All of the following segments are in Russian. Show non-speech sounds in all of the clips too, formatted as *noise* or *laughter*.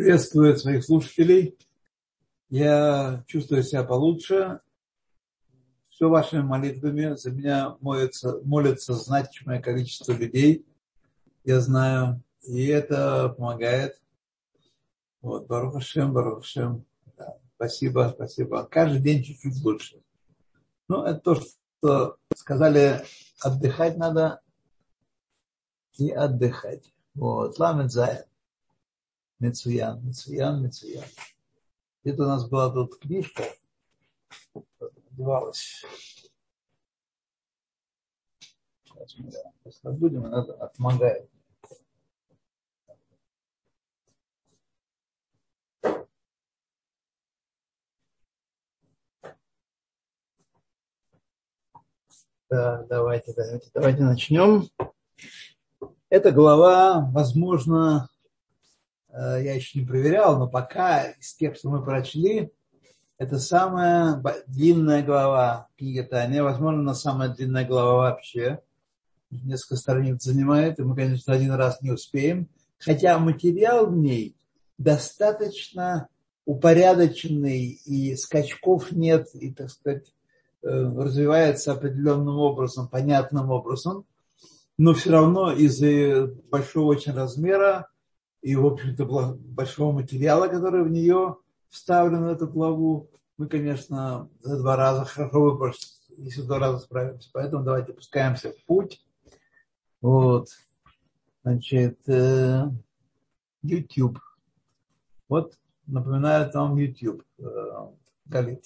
Приветствую своих слушателей. Я чувствую себя получше. Все вашими молитвами за меня молятся, молятся значимое количество людей. Я знаю. И это помогает. Вот, Барухашем, Барухашем. Да, спасибо, спасибо. Каждый день чуть-чуть лучше. Ну, это то, что сказали, отдыхать надо и отдыхать. Вот, ламет заяц. Мецуян, Мецуян, Мецуян. Это у нас была тут книжка, одевалась. Сейчас мы если будем, она отмогает. Да, давайте, давайте, давайте начнем. Эта глава, возможно, я еще не проверял, но пока из тех, что мы прочли, это самая длинная глава книги Таня, возможно, она самая длинная глава вообще. Несколько страниц занимает, и мы, конечно, один раз не успеем. Хотя материал в ней достаточно упорядоченный, и скачков нет, и, так сказать, э, развивается определенным образом, понятным образом. Но все равно из-за большого очень размера и, в общем-то, большого материала, который в нее вставлен в эту главу, мы, конечно, за два раза хорошо бы, если два раза справимся. Поэтому давайте пускаемся в путь. Вот. Значит, э, YouTube. Вот, напоминаю вам YouTube. Э, Галит.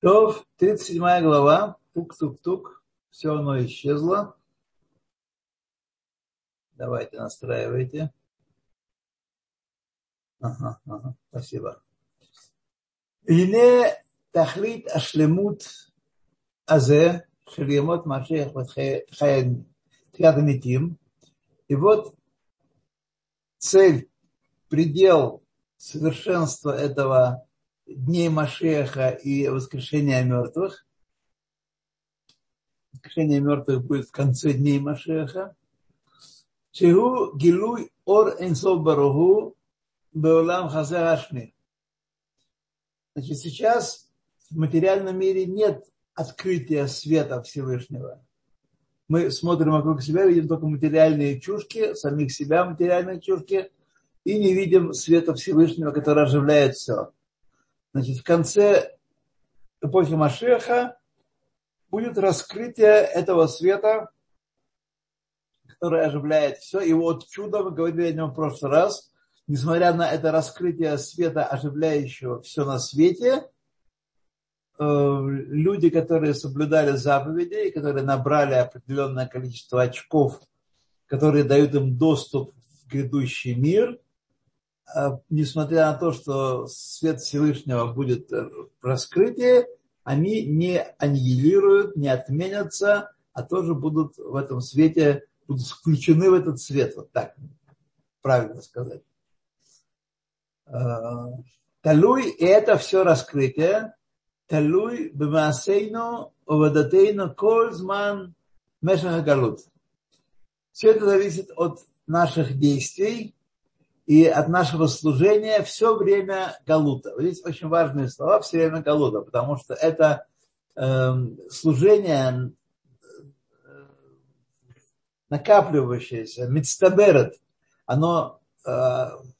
То, 37 глава. Тук-тук-тук. Все оно исчезло. Давайте настраивайте. Ага, ага, спасибо. הנה תכלית השלמות הזה של ימות משיח ותחיית המתים, и вот цель, предел совершенства этого дней Машеха и воскрешения мертвых. Воскрешение мертвых будет в конце дней Машеха. שהוא גילוי אור אינסוף ברוך הוא בעולם חסר ашми. Значит, сейчас в материальном мире нет открытия света Всевышнего. Мы смотрим вокруг себя, видим только материальные чушки, самих себя материальные чушки, и не видим света Всевышнего, который оживляет все. Значит, в конце эпохи Машеха будет раскрытие этого света, который оживляет все. И вот чудо, мы говорили о нем в прошлый раз, несмотря на это раскрытие света, оживляющего все на свете, э, люди, которые соблюдали заповеди, которые набрали определенное количество очков, которые дают им доступ в грядущий мир, э, несмотря на то, что свет Всевышнего будет в раскрытии, они не аннигилируют, не отменятся, а тоже будут в этом свете включены в этот свет, вот так правильно сказать. А, талуй, это все раскрытие, талуй бемасейну увадатейну кользман мешанагалут. Все это зависит от наших действий и от нашего служения все время галута. Здесь очень важные слова все время галута, потому что это э, служение накапливающееся, мецтаберет, оно э,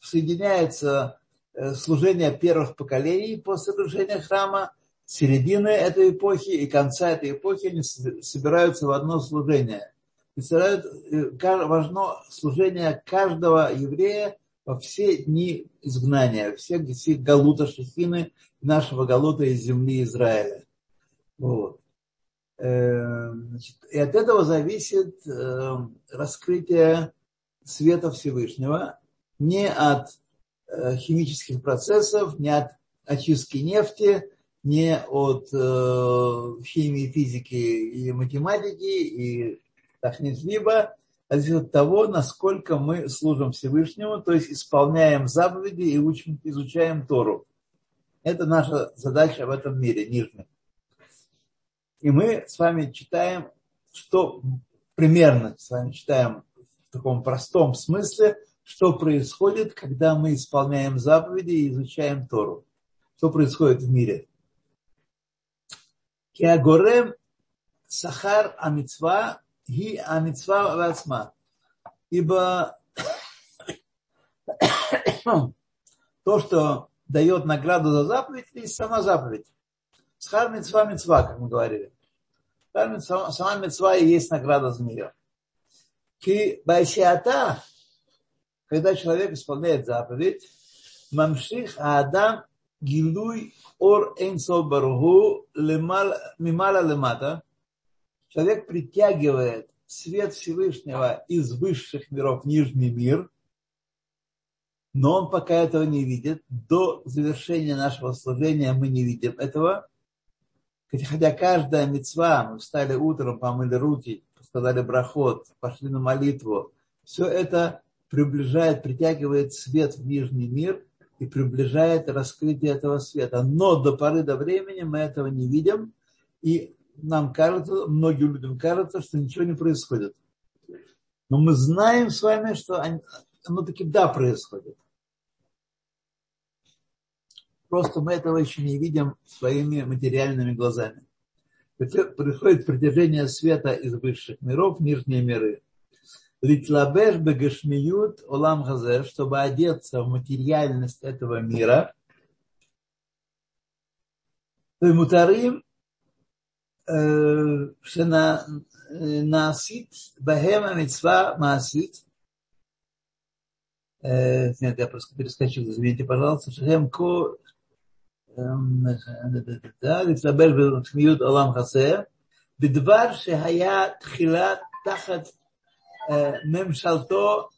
соединяется э, служение первых поколений после разрушения храма, середины этой эпохи и конца этой эпохи, они собираются в одно служение. Представляют, э, важно служение каждого еврея во все дни изгнания, все, все галута шехины нашего галута из земли Израиля. Вот. Эм, и от этого зависит эм, раскрытие света Всевышнего, не от э, химических процессов, не от очистки нефти, не от э, химии, физики и математики, и либо, а зависит от того, насколько мы служим Всевышнему, то есть исполняем заповеди и учим, изучаем Тору. Это наша задача в этом мире, нижнем. И мы с вами читаем, что примерно с вами читаем таком простом смысле, что происходит, когда мы исполняем заповеди и изучаем Тору. Что происходит в мире. Киагорем сахар амитсва ги амитсва вацма. Ибо *coughs* то, что дает награду за заповедь, есть сама заповедь. Схар митцва митцва, как мы говорили. Сама митцва и есть награда за нее. Ки байшиата, когда человек исполняет заповедь, мамших адам гилуй ор эйнсов баруху мимала лемата, человек притягивает свет Всевышнего из высших миров нижний мир, но он пока этого не видит. До завершения нашего служения мы не видим этого. Хотя каждая мецва, мы встали утром, помыли руки, сказали брахот, пошли на молитву, все это приближает, притягивает свет в нижний мир и приближает раскрытие этого света. Но до поры до времени мы этого не видим, и нам кажется, многим людям кажется, что ничего не происходит. Но мы знаем с вами, что оно таки да происходит. Просто мы этого еще не видим своими материальными глазами. Приходит притяжение света из высших миров нижние миры. Литлабеш бегашмиют олам хазе, чтобы одеться в материальность этого мира. Мутарим э, насит э, бахема мецва масит. Э, нет, я просто перескочил, извините, пожалуйста. Шехем ко להתלבש בצמיות עולם חסר, בדבר שהיה תחילה תחת ממשלתו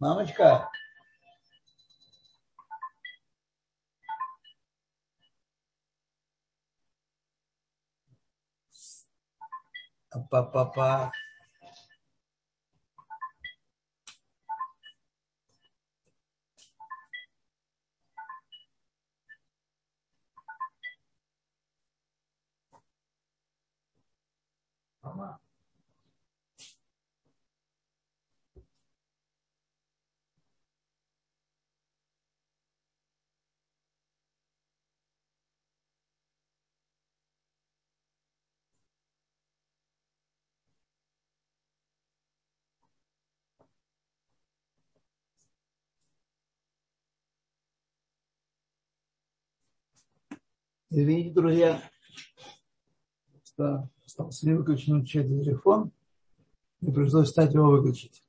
Мамочка. Па-па-па. Мама. Извините, друзья, что остался не выключенным чей телефон, и пришлось встать его выключить.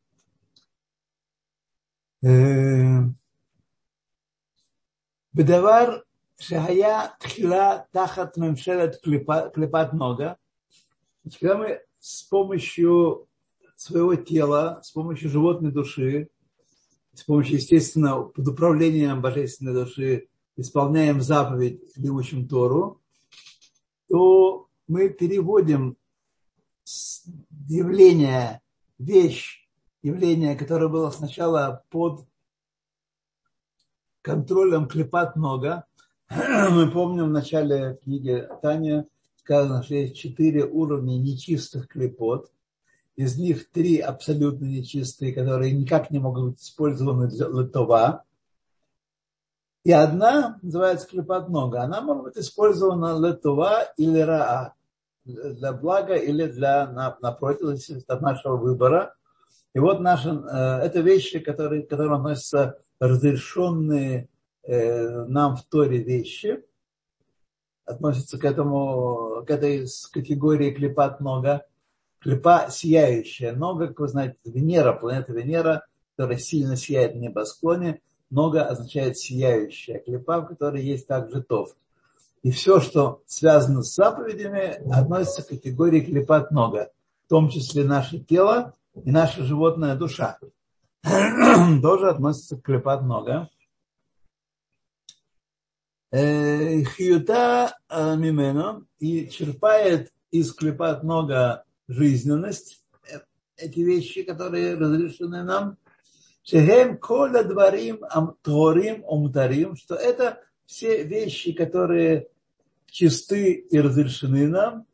בדבר שהיה תחילה תחת ממשלת клепат нога, когда мы с помощью своего тела, с помощью животной души, с помощью, естественно, под управлением божественной души исполняем заповедь или учим Тору, то мы переводим явление, вещь, явление, которое было сначала под контролем клепат нога. *clears throat* Мы помним в начале книги Таня сказано, что есть четыре уровня нечистых клепот. Из них три абсолютно нечистые, которые никак не могут быть использованы для литова. И одна называется клепат нога. Она может быть использована летува или раа. Для блага или для напротив, от нашего выбора. И вот наши, э, это вещи, которые, к которым относятся разрешенные э, нам в Торе вещи, относятся к этому, к этой категории клепат нога. Клепа сияющая нога, как вы знаете, Венера, планета Венера, которая сильно сияет в небосклоне, Нога означает сияющая клепа, в которой есть также тов. И все, что связано с заповедями, относится к категории клепат нога, в том числе наше тело и наша животная душа. *clears throat* Тоже относится к клепат нога. Э, хьюта э, мимено и черпает из клепат нога жизненность, э, эти вещи, которые разрешены нам, Шехем коля дворим торим умтарим, что это все вещи, которые чисты и разрешены нам,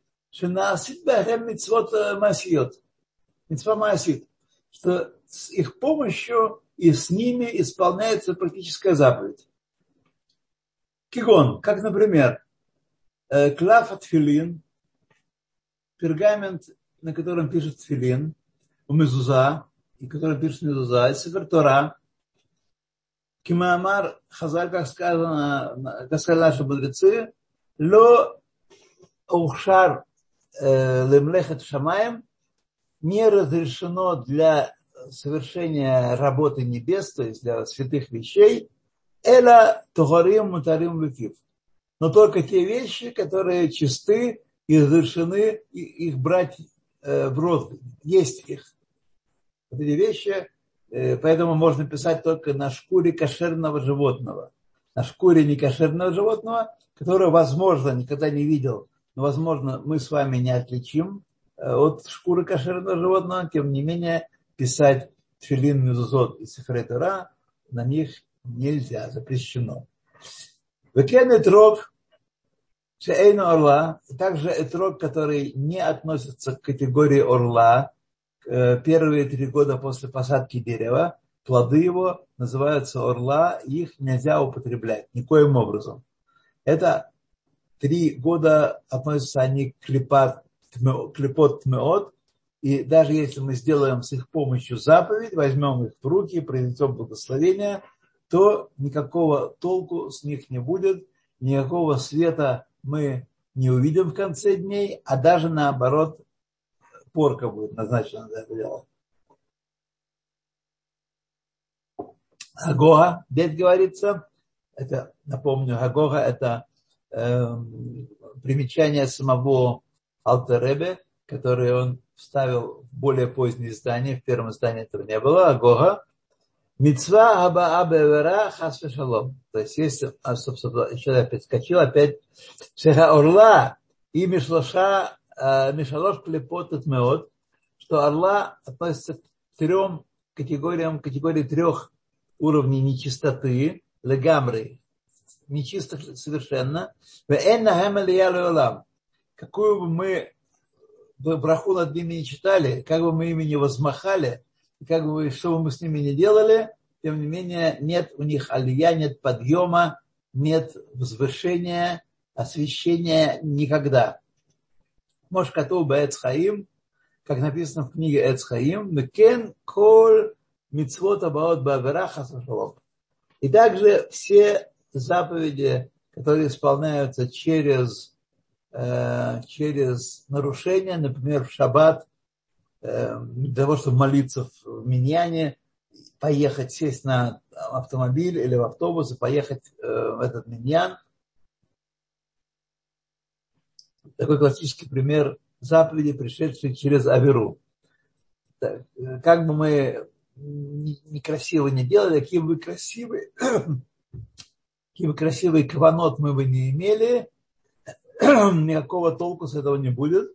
масит. Что с их помощью и с ними исполняется практическая заповедь. Кигон, как, например, клаф от филин, пергамент, на котором пишет филин, у мезуза, и который пишет мезуза, и сефер Тора, Кимаамар Хазаль, как сказано, как сказали наши мудрецы, ло ухшар лемлехет шамаем не разрешено для совершения работы небес, то есть для святых вещей, эла тугарим мутарим лукив. Но только те вещи, которые чисты и разрешены их брать в рот, есть их. Эти вещи, поэтому можно писать только на шкуре кошерного животного. На шкуре некошерного животного, которое, возможно, никогда не видел, но, возможно, мы с вами не отличим от шкуры кошерного животного, тем не менее, писать тфилин, мезузот и сифретера на них нельзя, запрещено. Векен этрог, шеэйну орла, также этрог, который не относится к категории орла, первые три года после посадки дерева, плоды его называются орла, их нельзя употреблять никоим образом. Это три года относятся они к клепот, клепот тмеот, и даже если мы сделаем с их помощью заповедь, возьмем их в руки, произнесем благословение, то никакого толку с них не будет, никакого света мы не увидим в конце дней, а даже наоборот, порка будет назначена за это дело. Агога, здесь говорится, это, напомню, Агога это э, примечание самого Алтеребе, которое он вставил в более позднее издание, в первом издании этого не было, Агога, Мецва аба абевера хас. То есть, если, а, собственно, еще опять скачил, опять шеха орла и мишлоша, а, мишалош клепот от меот, что орла относится к трем категориям, категории трех уровней нечистоты, легамры, нечистых совершенно, какую бы мы браху над ними не читали, как бы мы ими не возмахали, как бы что бы мы с ними не делали, тем не менее нет у них алия, нет подъема, нет возвышения, освящения никогда. Может, коту Хаим, как написано в книге Эцхаим, Мекен кол мицвот абаот бавераха И также все заповеди, которые исполняются через, через нарушение, например, в шаббат, для того, чтобы молиться в миньяне, поехать, сесть на автомобиль или в автобус и поехать в этот миньян. Такой классический пример заповеди, пришедшие через Аверу. Как бы мы некрасиво не делали, какие бы красивые, *clears throat* какие бы красивые кванот мы бы не имели, *clears throat* никакого толку с этого не будет,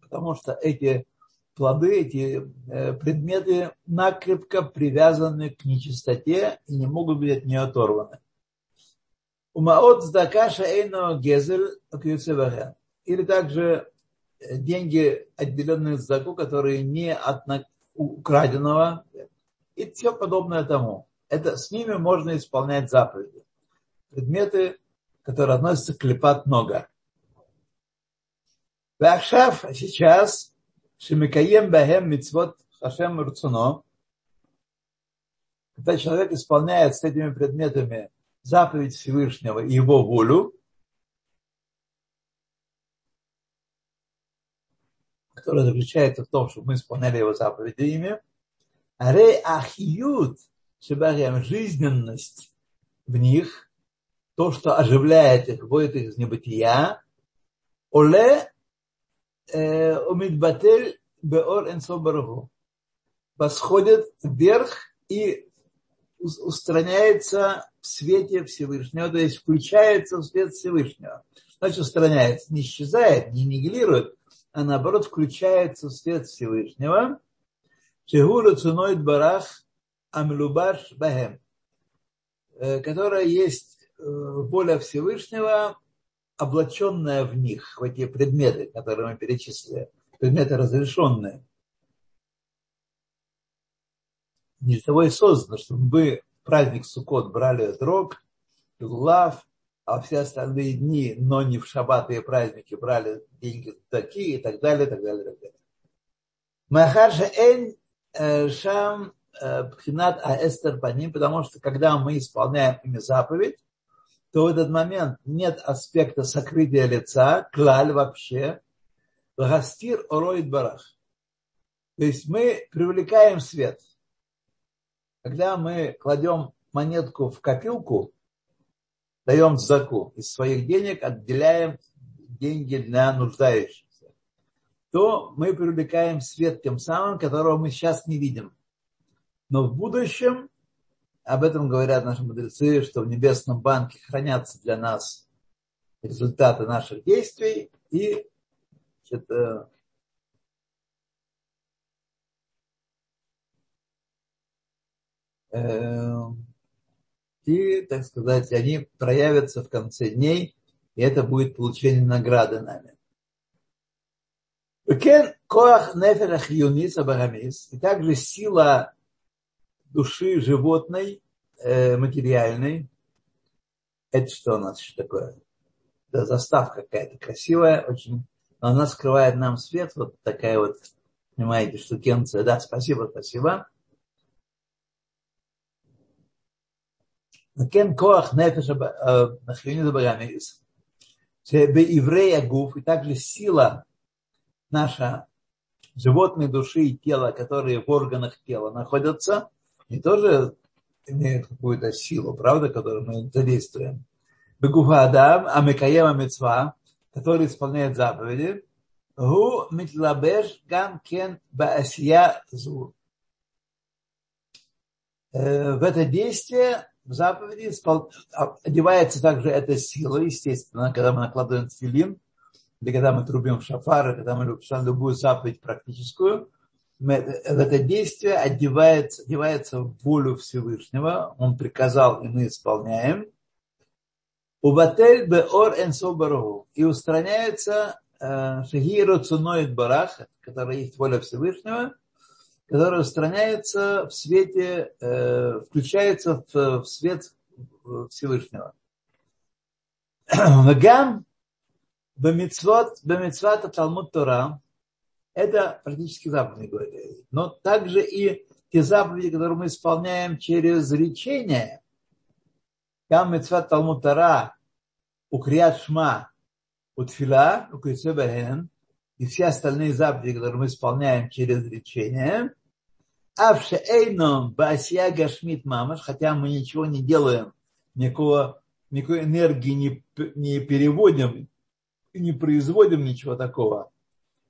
потому что эти плоды, эти э, предметы накрепко привязаны к нечистоте и не могут быть от нее оторваны. Умаот сдакаша эйно гезель Или также э, деньги, отделенные от заку, которые не от украденного, и все подобное тому. Это с ними можно исполнять заповеди. Предметы, которые относятся к клепат нога. Вахшав сейчас Шемикаем бахем мицвот хашем рцуно, когда человек исполняет с этими предметами заповедь Всевышнего и его волю, которая заключается в том, чтобы мы исполняли его заповеди ими, ре ахиют, жизненность в них, то, что оживляет их, вводит их из небытия, оле умидбатель беор энсобаргу. Восходит вверх и устраняется в свете Всевышнего, то есть включается в свет Всевышнего. Значит, устраняется, не исчезает, не нигилирует, а наоборот включается в свет Всевышнего. Чегуру цуной барах амлубаш бахем, которая есть воля Всевышнего, облаченное в них, в эти предметы, которые мы перечислили, предметы разрешенные, для того и создано, чтобы праздник Суккот брали дрог, лав, а все остальные дни, но не в шаббаты и праздники, брали деньги такие и так далее, и так далее, и так далее. Махарша эн э, шам э, пхинат аэстер по ним, потому что когда мы исполняем ими заповедь, то в этот момент нет аспекта сокрытия лица, клаль вообще, гастир ороид барах. То есть мы привлекаем свет. Когда мы кладем монетку в копилку, даем заку из своих денег, отделяем деньги для нуждающихся, то мы привлекаем свет тем самым, которого мы сейчас не видим. Но в будущем, об этом говорят наши мудрецы, что в небесном банке хранятся для нас результаты наших действий и это, и, так сказать, они проявятся в конце дней, и это будет получение награды нами. И также сила души животной, э, материальной, это что у нас еще такое? Это заставка какая-то красивая, очень, но она скрывает нам свет, вот такая вот, понимаете, штукенция. Да, спасибо, спасибо. Закен коах нефеша нахрюнида багамис. еврея гуф, и также сила наша животной души и тела, которые в органах тела находятся, они тоже имеют какую-то силу, правда, которую мы задействуем. Бегуфа Адам, Амикаема Мецва, который исполняет заповеди, Гу Митлабеш Гам Кен Баасия Зу. В это действие в заповеди а, одевается также эта сила, естественно, когда мы накладываем филин, или когда мы трубим шафары, когда мы совершаем любую заповедь практическую, мы, это действие одевается, одевается в волю Всевышнего, он приказал, и мы исполняем. Убатель беор энсобару. И устраняется э, шагиру цуноид барах, которая есть воля Всевышнего, которая устраняется в свете, э, включается в, в свет Всевышнего. Гам бамитцвот, бамитцвата Талмуд Тора, это практически заповеди, но также и те заповеди, которые мы исполняем через речение. Гам митцват Талмуд Тора, укрият шма, утфила, укрицебахен, и все остальные заповеди, которые мы исполняем через речение, Авше эйном басия гашмит мамаш, хотя мы ничего не делаем, никакого, никакой энергии не, не переводим, не производим ничего такого.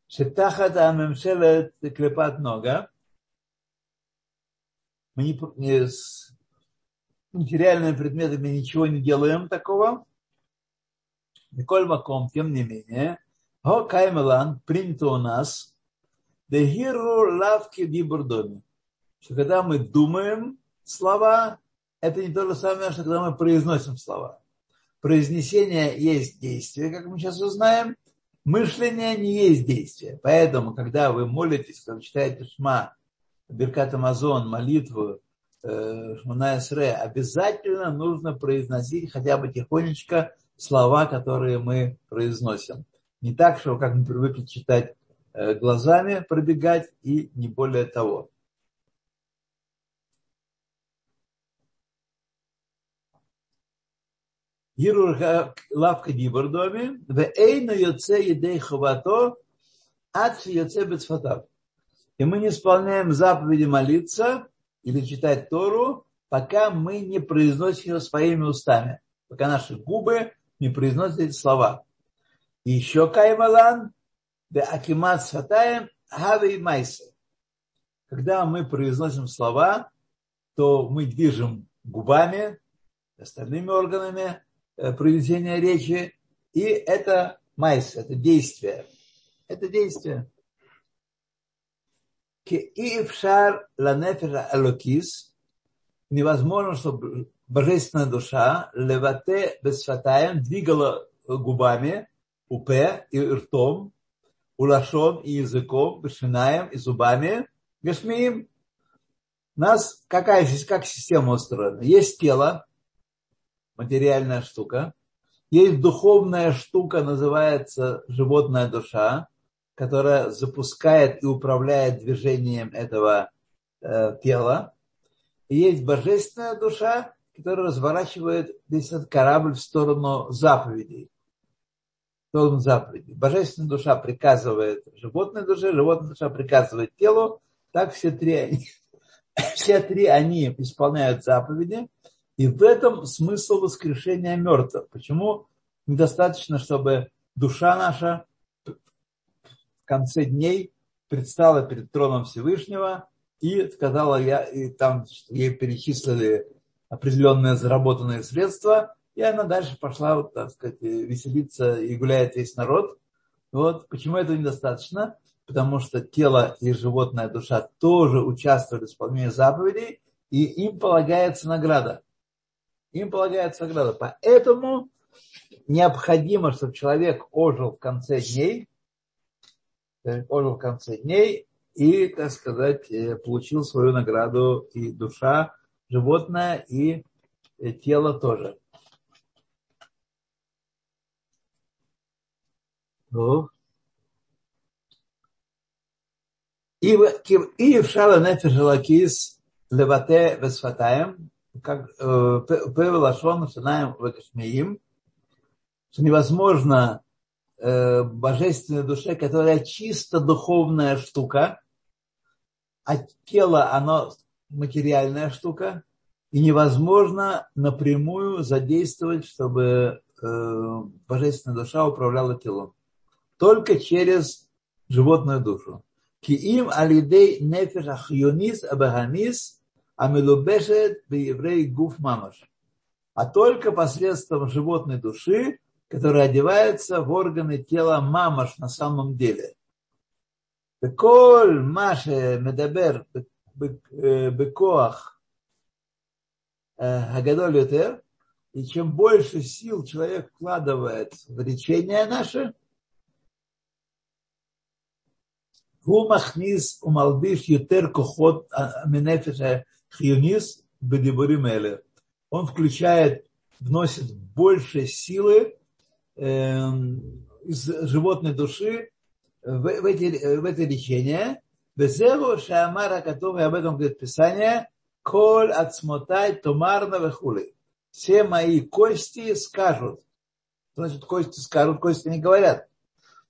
Шетахат амемшелет клепат нога. Мы не, не, с материальными предметами ничего не делаем такого. Николь Маком, тем не менее, О Каймелан принято у нас Дехиру лавки дибурдоми что когда мы думаем слова, это не то же самое, что когда мы произносим слова. Произнесение есть действие, как мы сейчас узнаем, мышление не есть действие. Поэтому, когда вы молитесь, когда вы читаете Шма, Беркат Амазон, молитву, э, Шмуная Сре, обязательно нужно произносить хотя бы тихонечко слова, которые мы произносим. Не так, что как мы привыкли читать э, глазами, пробегать и не более того. Гирур лавка дибордоми, в эйна йоце едей ховато, ад йоце бецфатав. И мы не исполняем заповеди молиться или читать Тору, пока мы не произносим ее своими устами, пока наши губы не произносят эти слова. И еще каймалан, да акимат сатаем, хави майса. Когда мы произносим слова, то мы движем губами, остальными органами, Э, произнесения речи, и это майс, это действие. Это действие. Киившар ланефера алокис, невозможно, чтобы божественная душа левате бесфатаем двигала губами, упе и ртом, улашом и языком, бешинаем и зубами, гашмиим. У нас какая, как система устроена? Есть тело, материальная штука, есть духовная штука, называется животная душа, которая запускает и управляет движением этого э, тела. И есть божественная душа, которая разворачивает весь этот корабль в сторону заповедей. В сторону заповедей. Божественная душа приказывает животной душе, животная душа приказывает телу. Так все три, они, *laughs* все три они исполняют заповеди. И в этом смысл воскрешения мертвых. Почему недостаточно, чтобы душа наша в конце дней предстала перед троном Всевышнего и сказала, я, и там ей перечислили определенные заработанные средства, и она дальше пошла, так сказать, веселиться и гуляет весь народ. Вот. Почему этого недостаточно? Потому что тело и животная душа тоже участвуют в исполнении заповедей, и им полагается награда. Им полагается награда. Поэтому необходимо, чтобы человек ожил в конце дней, ожил в конце дней и, так сказать, э, получил свою награду и душа, животное, и э, тело тоже. Ну. И в шала лакис левате весфатаем, как э, певелашон шанаем векашмеим, что невозможно э, божественной душе, которая чисто духовная штука, а тело, оно материальная штука, и невозможно напрямую задействовать, чтобы э, божественная душа управляла телом. Только через животную душу. Киим алидей нефеш ахьонис абахамис амилубешет бееврей гуф мамаш. А только посредством животной души, которая одевается в органы тела мамаш на самом деле. וכל מה שמדבר בכוח הגדול יותר, и чем больше сил человек вкладывает в лечение наше, הוא מכניס ומלביש יותר כוחות מנפש хьюнис бедибуримеле. Он включает, вносит больше силы э, из животной души в, в, эти, в это лечение. Везеру Шамара, который об этом говорит Писание, коль отсмотай тумарно вехули. Все мои кости скажут. Значит, кости скажут, кости не говорят.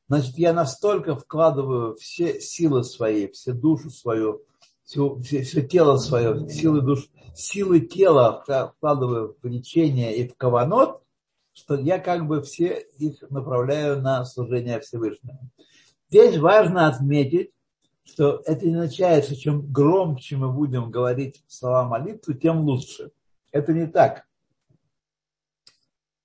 Значит, я настолько вкладываю все силы свои, все душу свою все, все, все тело свое, силы душ, силы тела вкладываю в лечение и в каванот, что я как бы все их направляю на служение Всевышнему. Здесь важно отметить, что это не означает, что чем громче мы будем говорить слова молитвы, тем лучше. Это не так.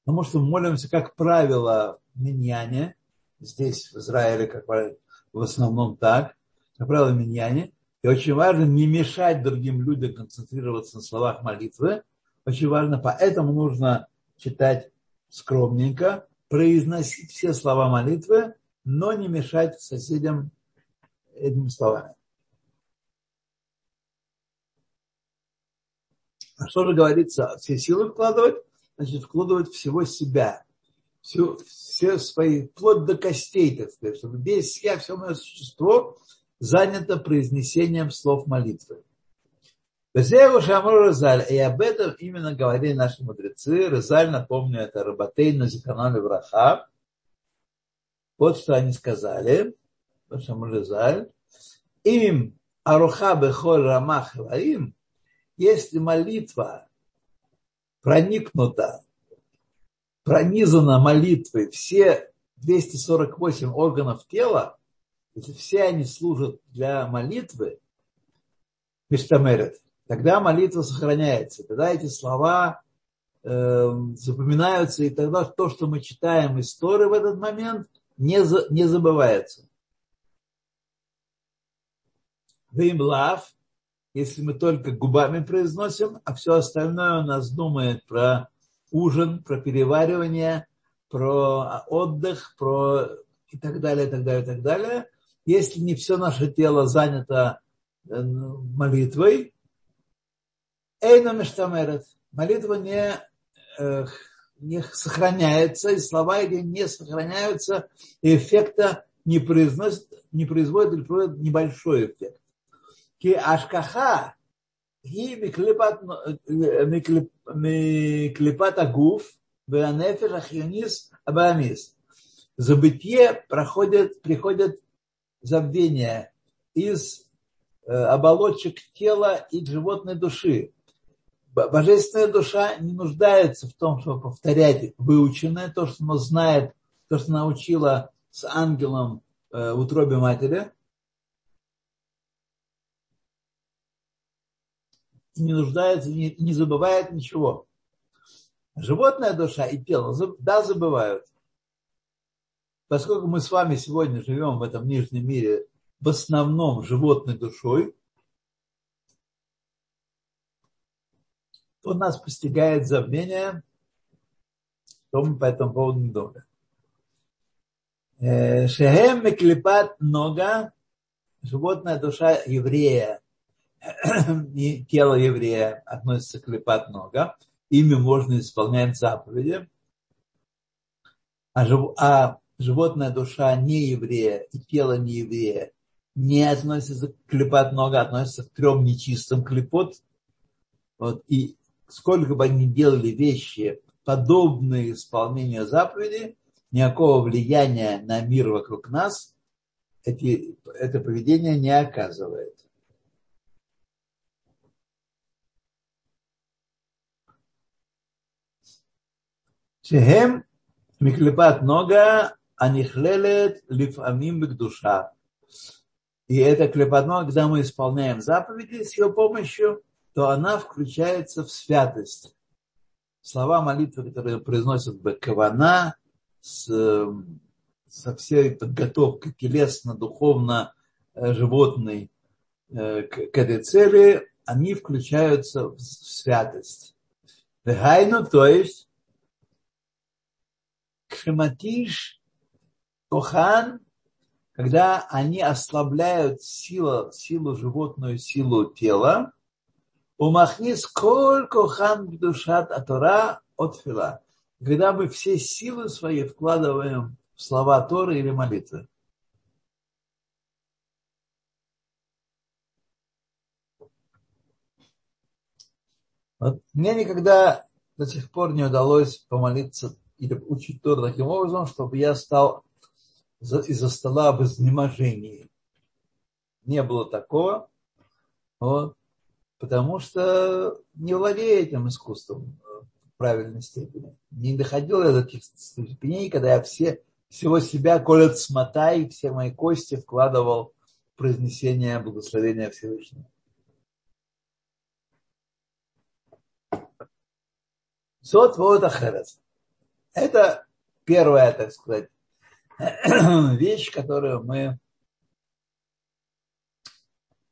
Потому что мы молимся, как правило, миньяне, здесь, в Израиле, как в основном так, как правило, миньяне. И очень важно не мешать другим людям концентрироваться на словах молитвы. Очень важно, поэтому нужно читать скромненько, произносить все слова молитвы, но не мешать соседям этими словами. А что же говорится? Все силы вкладывать, значит, вкладывать всего себя. Всю, все свои, вплоть до костей, так сказать, чтобы весь я, все мое существо занято произнесением слов молитвы. И об этом именно говорили наши мудрецы. Розаль, напомню, это Рабатейна Зиканали Враха. Вот что они сказали. Шамулезаль, им аруха бехоль рамах лаим, если молитва проникнута, пронизана молитвой все 248 органов тела, если все они служат для молитвы, Миштамерет, тогда молитва сохраняется, тогда эти слова э, запоминаются, и тогда то, что мы читаем из Торы в этот момент, не, за, не забывается. Веймлав, если мы только губами произносим, а все остальное у нас думает про ужин, про переваривание, про отдых, про и так далее, и так далее, и так далее если не все наше тело занято э, молитвой, Эйна ну, Мештамерет. Молитва не, э, не сохраняется, и слова или не сохраняются, и эффекта не, произносит, не производит или производит небольшой эффект. Ки ашкаха ги миклипат э, агуф беанефиш ахионис абамис. Забытье проходит, приходит забвение из э, оболочек тела и животной души. Божественная душа не нуждается в том, чтобы повторять выученное, то, что она знает, то, что научила с ангелом э, в утробе матери. Не нуждается, не забывает ничего. Животная душа и тело, да, забывают. Поскольку мы с вами сегодня живем в этом нижнем мире в основном животной душой, то нас постигает забвение, что мы по этому поводу не думаем. Э, Шехем Меклипат Нога, животная душа еврея, *clears throat* и тело еврея относится к Клипат Нога, ими можно исполнять заповеди, а, жив, а животная душа не еврея и тело не еврея не относится к клепат нога, относится к трем нечистым клепот. Вот, и сколько бы они делали вещи, подобные исполнению заповеди, никакого влияния на мир вокруг нас эти, это поведение не оказывает. Шехем Миклепат нога анихлелет лифамим душа. И это клепотно, когда мы исполняем заповеди с ее помощью, то она включается в святость. Слова молитвы, которые произносят Бекавана, с, со всей подготовкой телесно-духовно э, животной э, к, к этой цели, они включаются в святость. Вегайну, то есть, кшематиш кохан когда они ослабляют силу, силу животную, силу тела, умахни сколько хан душат атора от фила. Когда мы все силы свои вкладываем в слова Торы или молитвы. Вот мне никогда до сих пор не удалось помолиться или учить Тору таким образом, чтобы я стал из-за стола в изнеможении. Не было такого, вот, потому что не владею этим искусством в правильной степени. Не доходил я до таких степеней, когда я все, всего себя, колет смотай, все мои кости вкладывал в произнесение благословения Всевышнего. Сот вот ахерес. Это первая, так сказать, *clears throat* вещь, которую мы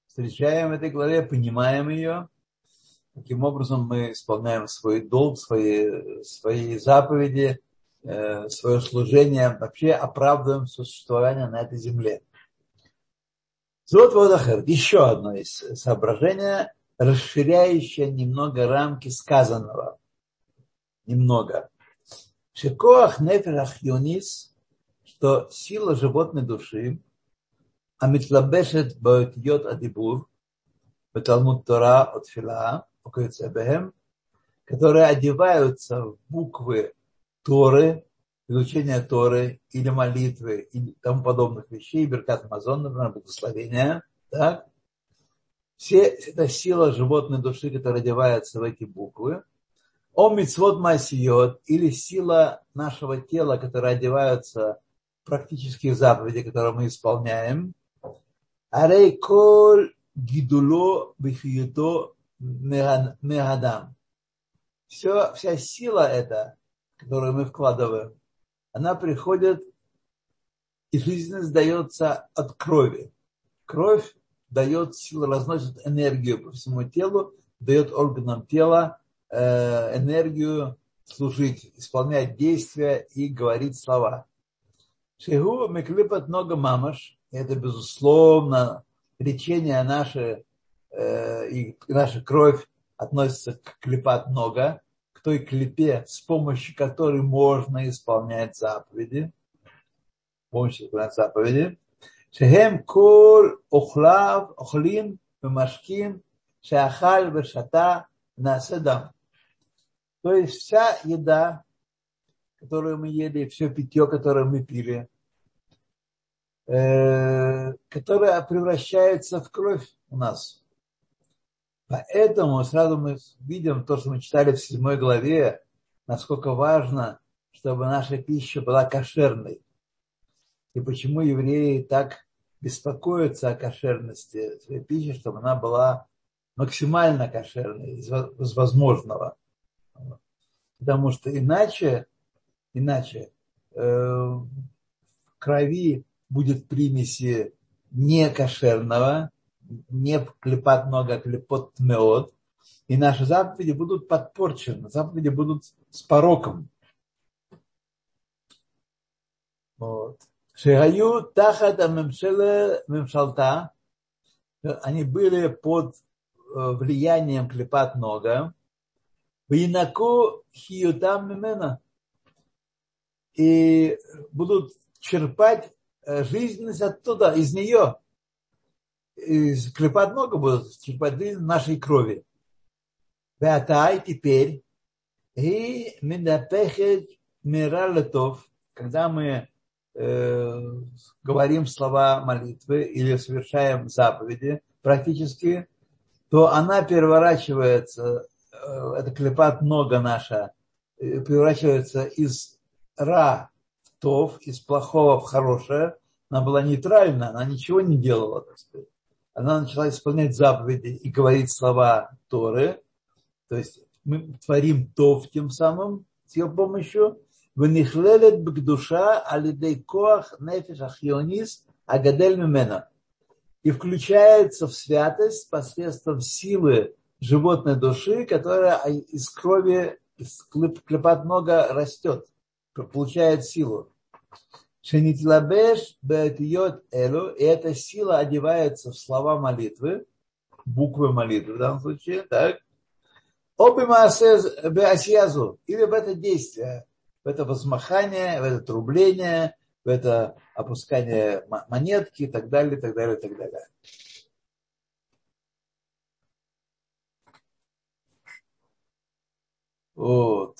встречаем в этой главе, понимаем ее, каким образом мы исполняем свой долг, свои, свои заповеди, э, свое служение, вообще оправдываем существование на этой земле. Зод Водахер, еще одно из соображений, расширяющее немного рамки сказанного. Немного. Шекоах нефер юнис что сила животной души, амитлабешет боетьет адибур, Талмуд Тора от Фила, которые одеваются в буквы Торы, изучение Торы или молитвы и тому подобных вещей, Беркат Амазон, например, благословения, так? Все, это сила животной души, которая одевается в эти буквы. О мицвод масиот, или сила нашего тела, которая одевается практические заповеди, которые мы исполняем. Арей коль гидуло бихиюто мегадам. Все, вся сила эта, которую мы вкладываем, она приходит, и жизненность дается от крови. Кровь дает силу, разносит энергию по всему телу, дает органам тела э, энергию служить, исполнять действия и говорить слова. Шигу меклипат много мамаш. Это, безусловно, лечение наше, э, и наша кровь относится к клепат много, к той клепе, с помощью которой можно исполнять заповеди. С помощью исполнять заповеди. Шехем кол охлав, охлим, мемашким, шеахаль, вешата, наседам. То есть вся еда, которую мы ели, все питье, которое мы пили, э, которое превращается в кровь у нас. Поэтому сразу мы видим то, что мы читали в седьмой главе, насколько важно, чтобы наша пища была кошерной. И почему евреи так беспокоятся о кошерности своей пищи, чтобы она была максимально кошерной из возможного. Потому что иначе, иначе э, в крови будет примеси некошерного, не клепат много, а клепот меот, и наши заповеди будут подпорчены, заповеди будут с пороком. Вот. Шигаю тахата мемшалта, они были под э, влиянием клепат много, Винаку хиютам мимена. И будут черпать жизненность оттуда, из нее. Из клепать много будут жизнь нашей крови. Ватай теперь. И минапехет миралетов, когда мы э, говорим слова молитвы или совершаем заповеди практически, то она переворачивается Э, это клепат много наша, э, превращается из ра тов, из плохого в хорошее. Она была нейтральна, она ничего не делала, так сказать. Она начала исполнять заповеди и говорить слова Торы. То есть мы творим тов тем самым с ее помощью. ונכללת בקדושה על ידי כוח נפש החיוניסט הגדל ממנה. И включается в святость посредством силы животной души, которая из крови, из клепат много растет, получает силу. Шенитлабеш бетьет элу, и эта сила одевается в слова молитвы, буквы молитвы в данном случае, так? Обимасязу, или в это действие, в это возмахание, в это трубление, в это опускание монетки и так далее, и так далее, и так далее. Вот.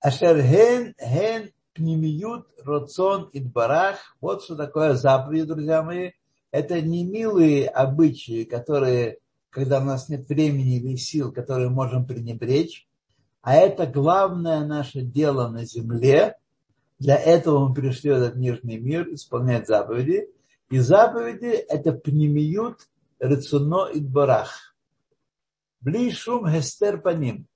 Ашер хен, хен, пнемиют, роцон, идбарах. Вот что такое заповеди, друзья мои. Это не милые обычаи, которые, когда у нас нет времени или сил, которые можем пренебречь, а это главное наше дело на земле. Для этого мы пришли в этот нижний мир исполнять заповеди. И заповеди – это пнемиют, рецуно и барах. Блишум хестер по ним.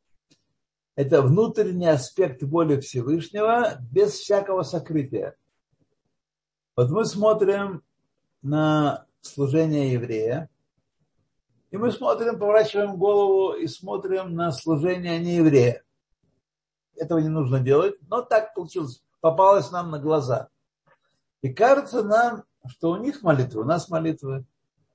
Это внутренний аспект воли Всевышнего без всякого сокрытия. Вот мы смотрим на служение еврея, и мы смотрим, поворачиваем голову и смотрим на служение нееврея. Этого не нужно делать, но так получилось, попалось нам на глаза. И кажется нам, что у них молитвы, у нас молитвы,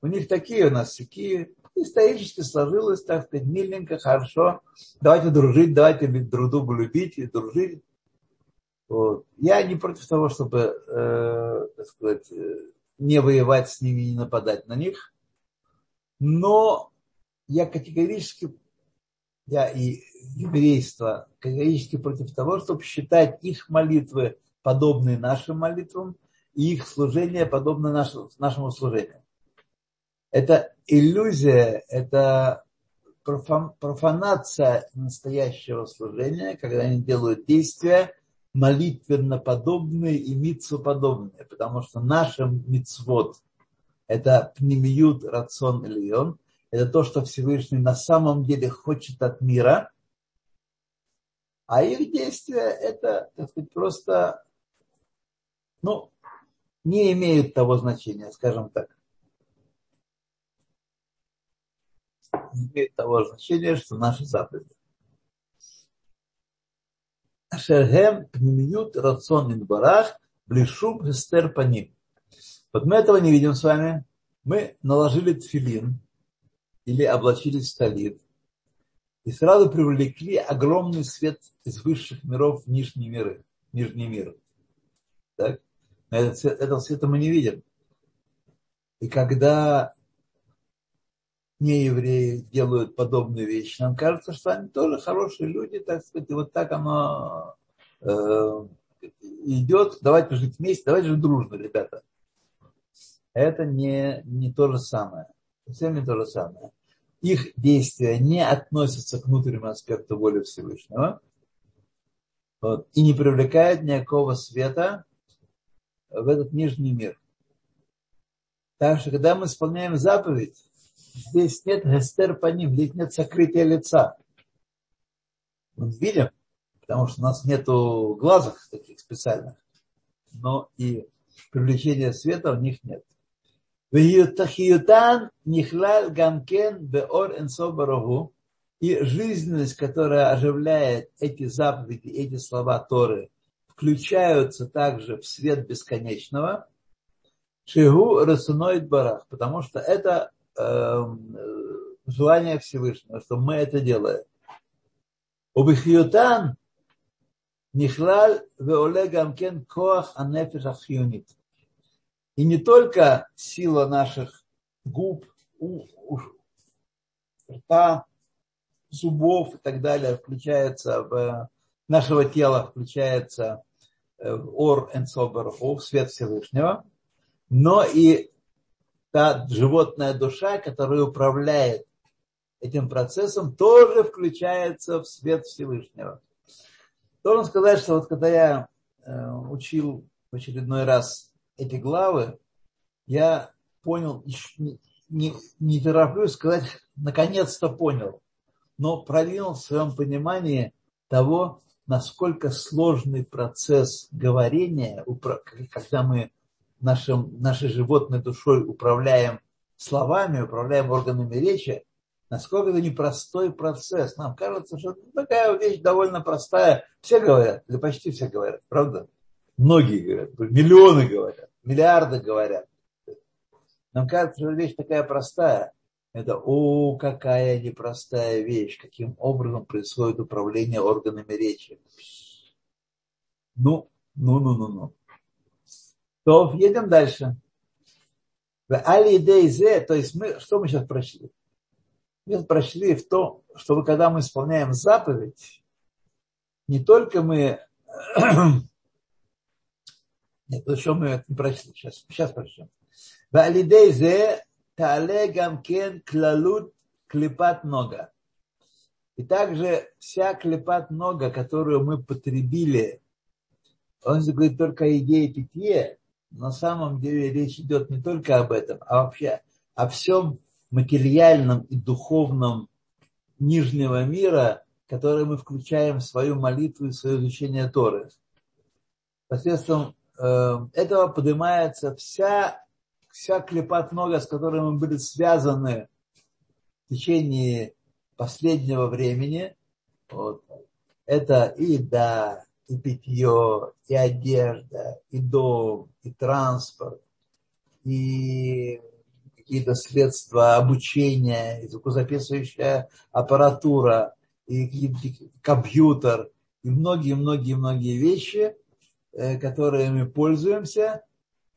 у них такие, у нас такие исторически сложилось, так сказать, миленько, хорошо. Давайте дружить, давайте друг друга любить и дружить. Вот. Я не против того, чтобы, э, так сказать, э, не воевать с ними, не нападать на них. Но я категорически, я и еврейство категорически против того, чтобы считать их молитвы подобные нашим молитвам и их служение подобно нашему, нашему служению. Это иллюзия, это профанация настоящего служения, когда они делают действия молитвенно подобные и митцу подобные, потому что наша мицвод – это пнемиют, рацион ильон, это то, что Всевышний на самом деле хочет от мира, а их действия – это, так сказать, просто, ну, не имеют того значения, скажем так. Имеет того значения, что наши заповеди. Ашергем пнемиют рацион инбарах блишуб гестер паним. Вот мы этого не видим с вами. Мы наложили тфилин или облачились в столит и сразу привлекли огромный свет из высших миров в нижние миры, нижний мир. Так? Этот свет, этого света мы не видим. И когда неевреи делают подобные вещи, нам кажется, что они тоже хорошие люди, так сказать, и вот так оно э, идет, давайте жить вместе, давайте жить дружно, ребята. Это не, не то же самое. Совсем не то же самое. Их действия не относятся к внутреннему аспекту воли Всевышнего вот, и не привлекают никакого света в этот нижний мир. Так что, когда мы исполняем заповедь, здесь нет гестер по ним, здесь нет сокрытия лица. Мы видим, потому что у нас нету глазок таких специальных, но и привлечения света у них нет. И жизненность, которая оживляет эти заповеди, эти слова Торы, включаются также в свет бесконечного. Шигу расуноид барах, потому что это желание Всевышнего, что мы это делаем. Убихьютан нихлал веоле гамкен коах анефиш. И не только сила наших губ, рта, зубов и так далее включается в нашего тела, включается в ор энсобарху, в свет Всевышнего, но и та животная душа, которая управляет этим процессом, тоже включается в свет Всевышнего. Должен сказать, что вот когда я э, учил в очередной раз эти главы, я понял, не, не, не тороплюсь сказать, наконец-то понял, но продвинул в своем понимании того, насколько сложный процесс говорения, когда мы нашим, нашей животной душой управляем словами, управляем органами речи, насколько это непростой процесс. Нам кажется, что такая вещь довольно простая. Все говорят, или почти все говорят, правда? Многие говорят, миллионы говорят, миллиарды говорят. Нам кажется, что вещь такая простая. Это, о, какая непростая вещь, каким образом происходит управление органами речи. Ну, ну, ну, ну, ну. То едем дальше. В Алидейзе, то есть мы, что мы сейчас прочли? Мы сейчас прочли в том, что когда мы исполняем заповедь, не только мы... *clears throat* Нет, что мы это не прочли, сейчас, сейчас прочтем. В Алидейзе Тале Гамкен Клалут Клепат Нога. И также вся клепат нога, которую мы потребили, он говорит только о еде питье, на самом деле речь идет не только об этом, а вообще о всем материальном и духовном нижнего мира, который мы включаем в свою молитву и свое изучение Торы. Посредством Э, этого поднимается вся, вся клепат нога, с которой мы были связаны в течение последнего времени. Вот. Это и еда, и питье, и одежда, и дом, и транспорт, и какие-то средства обучения, и звукозаписывающая аппаратура, и компьютер, и многие-многие-многие вещи – Э, которые мы пользуемся,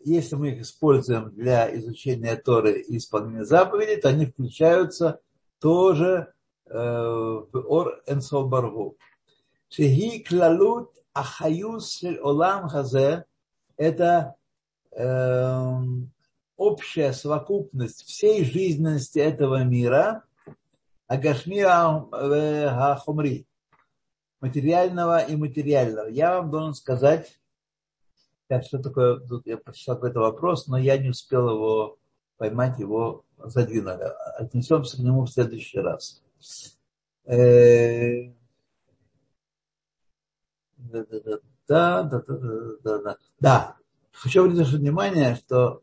если мы их используем для изучения Торы и исполнения заповедей, то они включаются тоже э, в Ор Энсо Баргу. Шехи клалут ахаюс олам хазе – это э, общая совокупность всей жизненности этого мира, агашмира хахумри, материального и материального. Я вам должен сказать, так, что такое, тут я прочитал какой-то вопрос, но я не успел его поймать, его задвинули. Отнесемся к нему в следующий раз. Э, да, да, да, да, да, да, да. Да, хочу обратить ваше внимание, что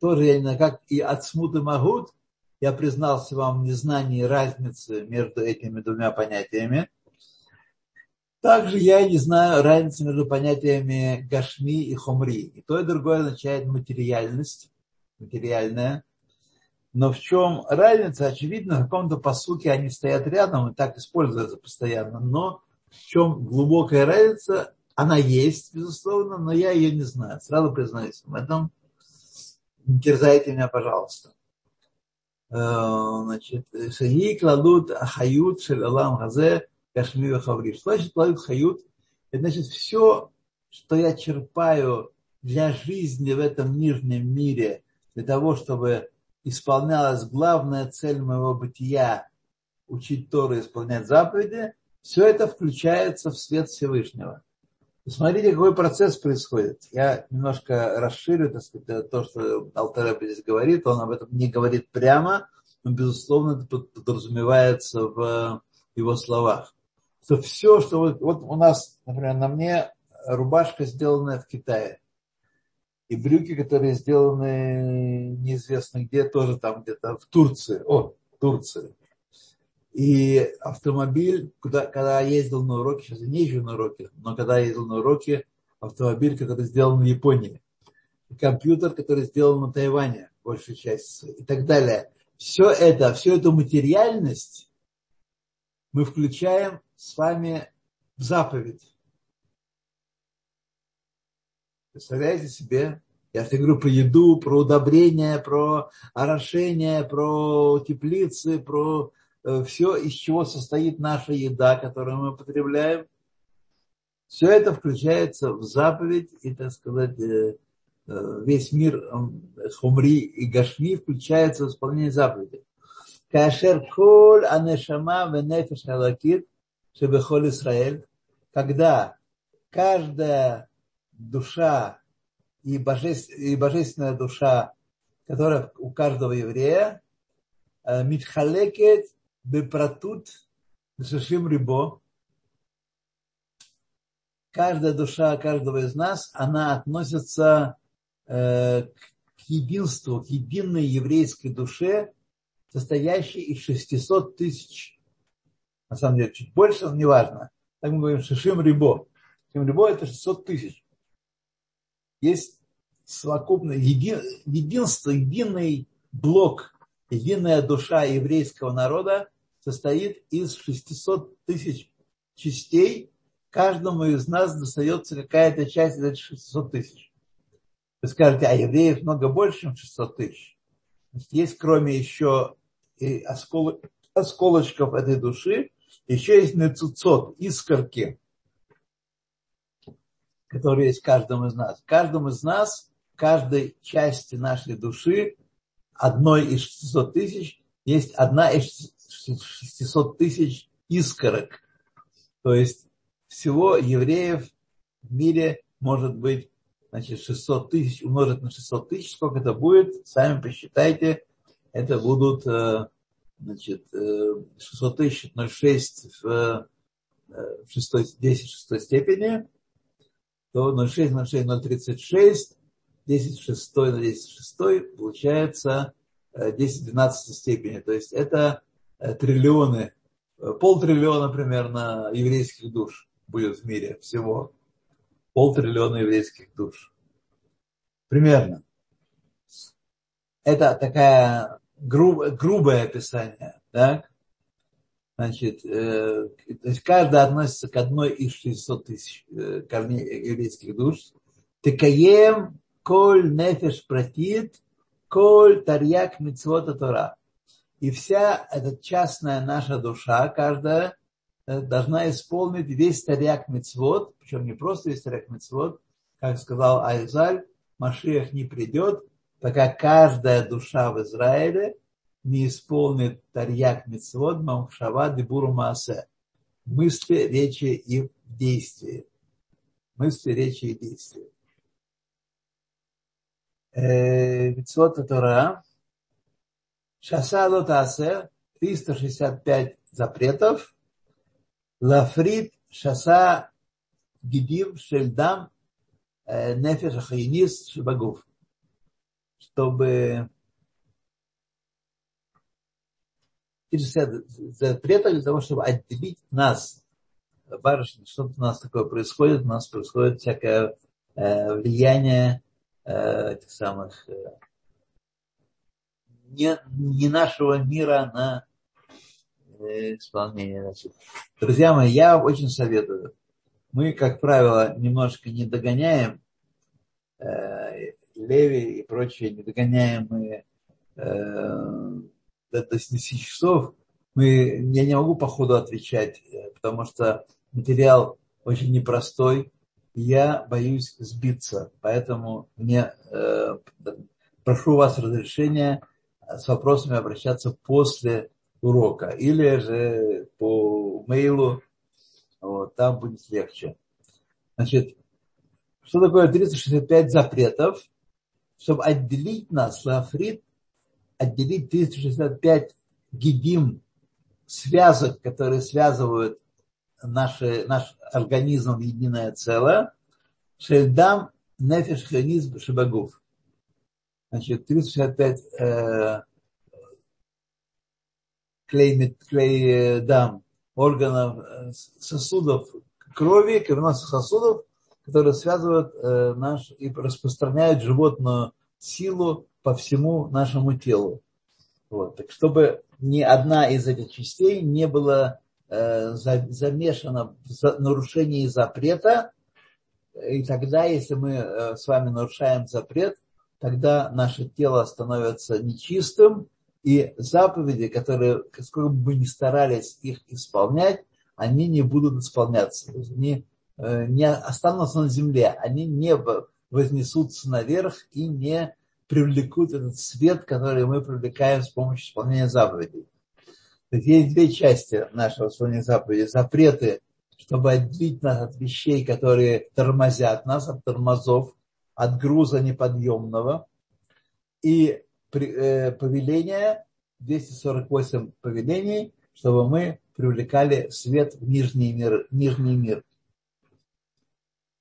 тоже я, как и от смуты могут, я признался вам в незнании разницы между этими двумя понятиями. Также я не знаю разницы между понятиями гашми и хомри. И то, и другое означает материальность, материальная. Но в чем разница? Очевидно, в каком-то посуке они стоят рядом и так используются постоянно. Но в чем глубокая разница, она есть, безусловно, но я ее не знаю. Сразу признаюсь в этом. Не терзайте меня, пожалуйста. Э, значит, Шаги кладут ахают шелалам хазе кашми хаври. Что значит кладут хают? Это значит все, что я черпаю для жизни в этом нижнем мире, для того, чтобы исполнялась главная цель моего бытия – учить Тору и исполнять заповеди, все это включается в свет Всевышнего. Посмотрите, какой процесс происходит. Я немножко расширю так сказать, то, что Алтареб здесь говорит. Он об этом не говорит прямо, но, безусловно, это подразумевается в его словах. Что все, что вот, вот у нас, например, на мне рубашка, сделанная в Китае и брюки, которые сделаны неизвестно где, тоже там где-то в Турции. О, Турции. И автомобиль, куда, когда я ездил на уроки, сейчас я не езжу на уроки, но когда я ездил на уроки, автомобиль, который сделан в Японии. Компьютер, который сделан на Тайване, большую часть, и так далее. Все это, всю эту материальность мы включаем с вами в заповедь. Представляете себе? Я же говорю про еду, про удобрения, про орошение, про теплицы, про все, из чего состоит наша еда, которую мы потребляем. Все это включается в заповедь, и, так сказать, э, э, весь мир хумри и гашми включается в исполнение заповеди. Кашер кол анешама венефеш халакит шебехол Исраэль, когда каждая душа и, божеств, и божественная душа, которая у каждого еврея, э, митхалекет бепратут шашим рибо. Каждая душа каждого из нас, она относится э, к единству, к единой еврейской душе, состоящей из 600 тысяч, на самом деле чуть больше, но неважно. Так мы говорим Шишим Рибо. Шишим Рибо это 600 тысяч есть совокупное еди, единство, единый блок, единая душа еврейского народа состоит из 600 тысяч частей. Каждому из нас достается какая-то часть из этих 600 тысяч. Вы скажете, а евреев много больше, чем 600 тысяч. Есть кроме еще и оскол, осколочков этой души, еще есть нецуцот, искорки, который есть в каждом из нас. В каждом из нас, каждой части нашей души, одной из 600 тысяч, есть одна из 600 тысяч искорок. То есть всего евреев в мире может быть значит, 600 тысяч умножить на 600 тысяч. Сколько это будет, сами посчитайте. Это будут э, значит, 600 э, тысяч 0,6 в, в 6, 10 шестой степени – то 0,6 на 6, 0,36, 10 в 6 на 10 в 6 получается 10 в 12 степени. То есть это э, триллионы, э, полтриллиона примерно еврейских душ будет в мире всего. Полтриллиона еврейских душ. Примерно. Это такая груб, грубое описание. Так? Значит, э, то есть каждый относится к одной из 600 тысяч э, корней еврейских душ. Текаем коль нефеш пратит, коль тарьяк митцвота тора. И вся эта частная наша душа, каждая, э, должна исполнить весь тарьяк мицвод, причем не просто весь тарьяк мицвод, как сказал Айзаль, Машиах не придет, пока каждая душа в Израиле не исполнит тарьяк митцвот мамшава дебуру маасе. Мысли, речи и действия. Мысли, речи и действия. Митцвот Тора. Шаса лотасе. 365 запретов. Лафрит шаса гидим шельдам э, нефеш ахайнис шибагуф. Чтобы запрета для того, чтобы отделить нас барышни, что-то у нас такое происходит, у нас происходит всякое э, влияние этих самых э, не, не нашего мира на э, исполнение. Значит. Друзья мои, я очень советую. Мы, как правило, немножко не догоняем э, Леви и прочие, не догоняем мы э, до, до 10 часов. Мы, я не могу по ходу отвечать, э, потому что материал очень непростой, я боюсь сбиться. Поэтому мне э, прошу вас разрешения с вопросами обращаться после урока или же по мейлу, вот, там будет легче. Значит, что такое 365 запретов? Чтобы отделить нас, лафрит, отделить 365 гидим, связок, которые связывают наши, наш организм в единое целое, шельдам нефиш хионизм шибагуф. Значит, 365 э, клей, клей дам, органов, э, сосудов крови, кровеносных сосудов, которые связывают э, наш и распространяют животную силу по всему нашему телу. Вот. Так чтобы ни одна из этих частей не была замешана в нарушении запрета, и тогда, если мы э, с вами нарушаем запрет, тогда наше тело становится нечистым, и заповеди, которые, сколько бы мы ни старались их исполнять, они не будут исполняться. Они э, не останутся на земле, они не вознесутся наверх и не привлекут этот свет, который мы привлекаем с помощью исполнения заповедей. Есть две части нашего исполнения заповедей. Запреты, чтобы отделить нас от вещей, которые тормозят нас, от тормозов, от груза неподъемного. И Э, повеления, 248 повелений, чтобы мы привлекали свет в нижний мир. Нижний мир.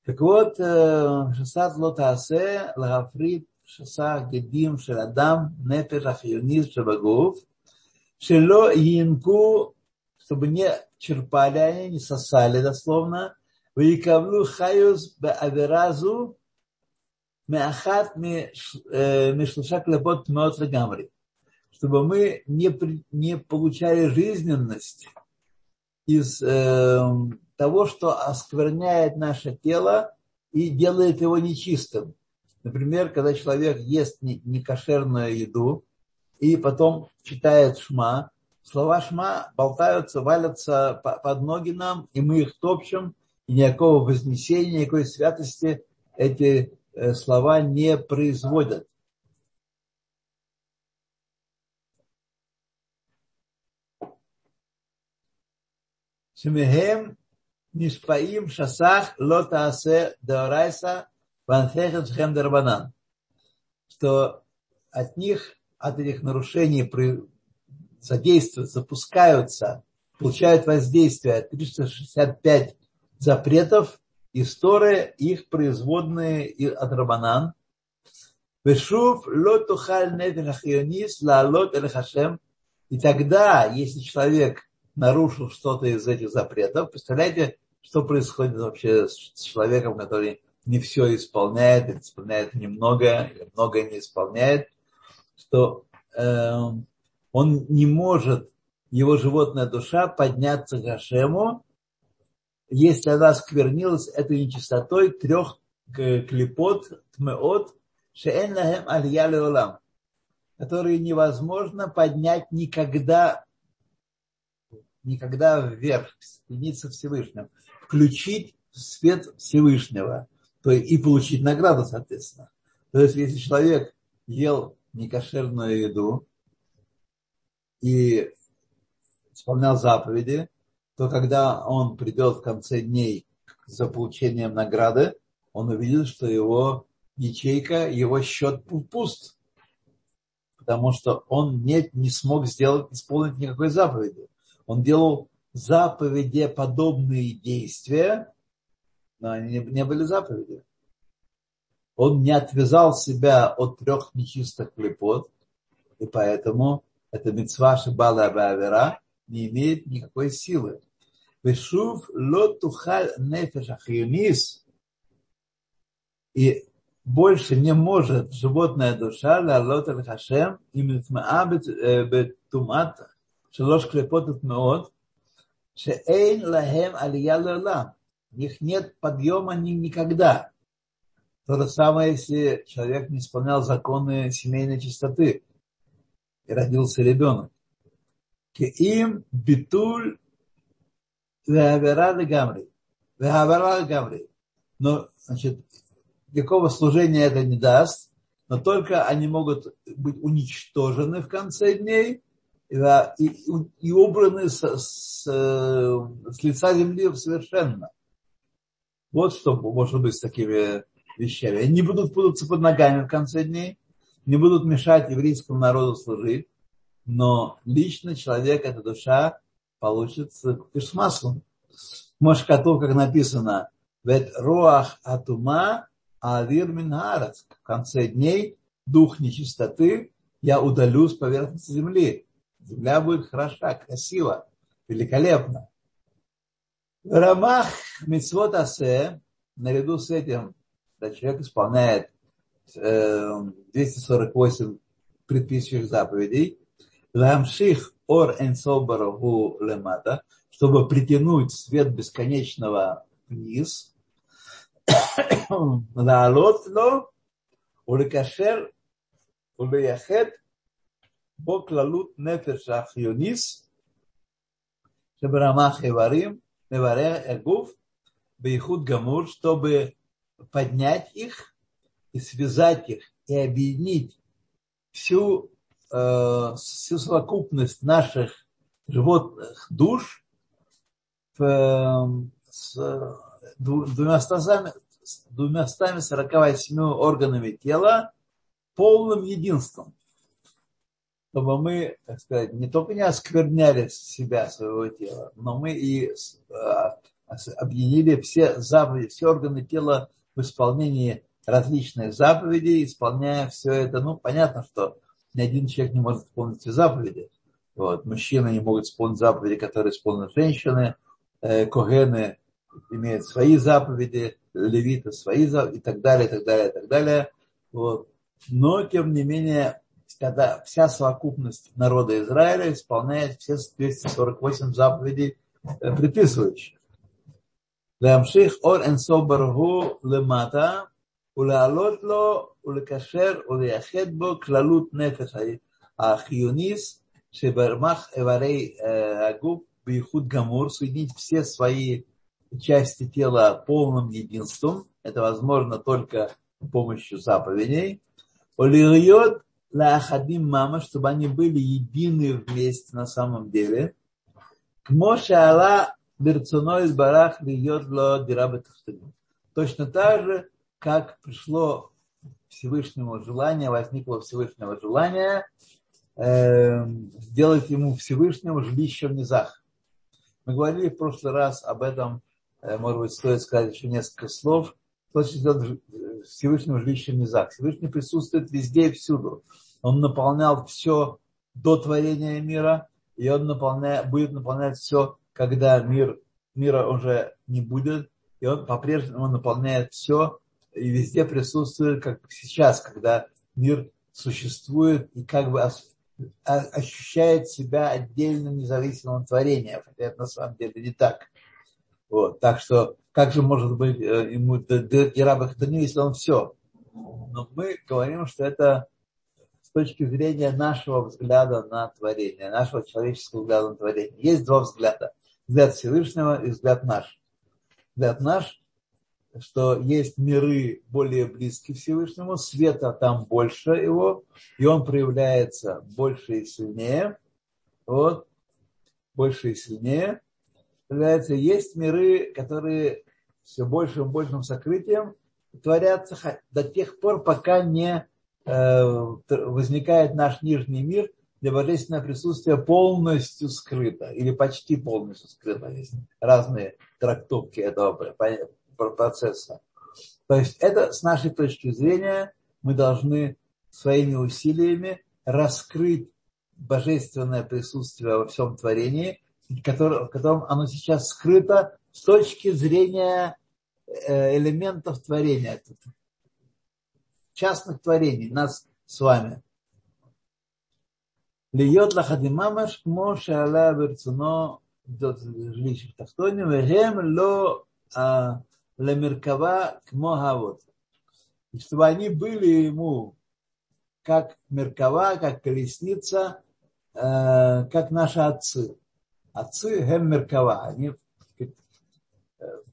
Так вот, э, шаса злотаасе лагафрит шаса гедим шеладам нефеш ахиониз шабагуф Шело Янку, чтобы не черпали они, не сосали дословно. Викавлю хаюс беаверазу меахат мишлуша э, клепот меот гамри. Чтобы мы не, не получали жизненность из э, того, что оскверняет наше тело и делает его нечистым. Например, когда человек ест некошерную еду, и потом читает шма, слова шма болтаются, валятся под ноги нам, и мы их топчем, и никакого вознесения, никакой святости эти Э, слова не производят. Шемехем нишпаим шасах лотаасе деорайса ванхехет шхем дарбанан. Что от них, от этих нарушений задействуют, запускаются, получают воздействие 365 запретов история их производные от Рабанан. Вешув лотухаль нефиш лаалот эль хашем. И тогда, если человек нарушил что-то из этих запретов, представляете, что происходит вообще с человеком, который не все исполняет, исполняет немного, или многое не исполняет, что э, он не может, его животная душа подняться к Хашему, если она сквернилась этой нечистотой трех клепот, тмеот, шеэн лахем леолам, которые невозможно поднять никогда, никогда вверх, соединиться Всевышним, включить свет Всевышнего, то и получить награду, соответственно. То есть, если человек ел некошерную еду и исполнял заповеди, то когда он придет в конце дней за получением награды, он увидит, что его ячейка, его счет пуст, потому что он не, не смог сделать, исполнить никакой заповеди. Он делал заповеди подобные действия, но они не, не были заповеди он не отвязал себя от трех нечистых клепот, и поэтому эта мецва Шибала Авера не имеет никакой силы. Вешув лотухаль нефеш ахионис. И больше не может животная душа лалот аль хашем и митмаа бетумат э, шелош клепот отмеот, шеэйн лахем алия лала. У них нет подъема ни, никогда. То же самое, если человек не исполнял законы семейной чистоты и родился ребенок. Им битуль веавера легамри. Веавера легамри. Но, значит, никакого служения это не даст, но только они могут быть уничтожены в конце дней и, и, убраны с, с, с лица земли совершенно. Вот что может быть с такими вещами. Они не будут путаться под ногами в конце дней, не будут мешать еврейскому народу служить, но лично человек, эта душа, получит с маслом. Может, котов, как написано, вет руах атума авир минхарац. В конце дней дух нечистоты я удалю с поверхности земли. Земля будет хороша, красиво, великолепно. Рамах митцвот асе, наряду с этим когда человек исполняет эм, 248 предписывающих заповедей, ламших ор энсобараху лемата, чтобы притянуть свет бесконечного вниз, *coughs* лаалотло, уликашер, улияхет, бог лалут нефеш чтобы шебрамах эварим, эваря эгуф, бейхуд гамур, чтобы поднять их и связать их и объединить всю, э, всю совокупность наших животных душ в, э, с двумя стазами, с двумя стами 48 органами тела полным единством. Чтобы мы, так сказать, не только не оскверняли себя, своего тела, но мы и э, объединили все заповеди, все органы тела в исполнении различных заповедей, исполняя все это. Ну, понятно, что ни один человек не может исполнить все заповеди. Вот. Мужчины не могут исполнить заповеди, которые исполнят женщины. Э, когены имеют свои заповеди, левиты свои заповеди и так далее, и так далее, и так далее. Вот. Но, тем не менее, когда вся совокупность народа Израиля исполняет все 248 заповедей э, предписывающих. להמשיך אור אינסוף ברוך הוא למטה ולהעלות לו ולקשר ולייחד בו כללות נפש החיוניס שברמח איברי הגוף בייחוד гамур, соединить все свои части тела полным единством. Это возможно только с помощью заповедей. Олириот лахадим мама, чтобы они были едины вместе на самом деле. Кмоша Алла Берцуно из барах льет ло дира Точно так же, как пришло Всевышнему желание, возникло Всевышнего желания э, сделать ему Всевышнему жилище в низах. Мы говорили в прошлый раз об этом, э, может быть, стоит сказать еще несколько слов. Значит сделать Всевышнему жилище в низах? Всевышний присутствует везде и всюду. Он наполнял все до творения мира, и он наполняет, будет наполнять все когда мир, мира уже не будет, и он по-прежнему наполняет все и везде присутствует, как сейчас, когда мир существует и как бы ощущает себя отдельным независимым творением. Хотя это на самом деле не так. Вот. Так что как же может быть э, ему Ирабахтаню, если он все? Но мы говорим, что это с точки зрения нашего взгляда на творение, нашего человеческого взгляда на творение. Есть два взгляда взгляд Всевышнего и взгляд наш. Взгляд наш, что есть миры более близкие Всевышнему, света там больше его, и он проявляется больше и сильнее. Вот, больше и сильнее. Проявляется, есть миры, которые все большим и большим сокрытием творятся до тех пор, пока не э, возникает наш нижний мир, где божественное присутствие полностью скрыто или почти полностью скрыто. Есть разные трактовки этого процесса. То есть это с нашей точки зрения мы должны своими усилиями раскрыть божественное присутствие во всем творении в котором оно сейчас скрыто с точки зрения э, элементов творения, частных творений, нас с вами. Льет лахадимамаш, моше аля берцуно, жилище в Тафтоне, вегем ло лемеркава кмо И чтобы они были ему как меркава, как колесница, э, как наши отцы. Отцы гем меркава, они э,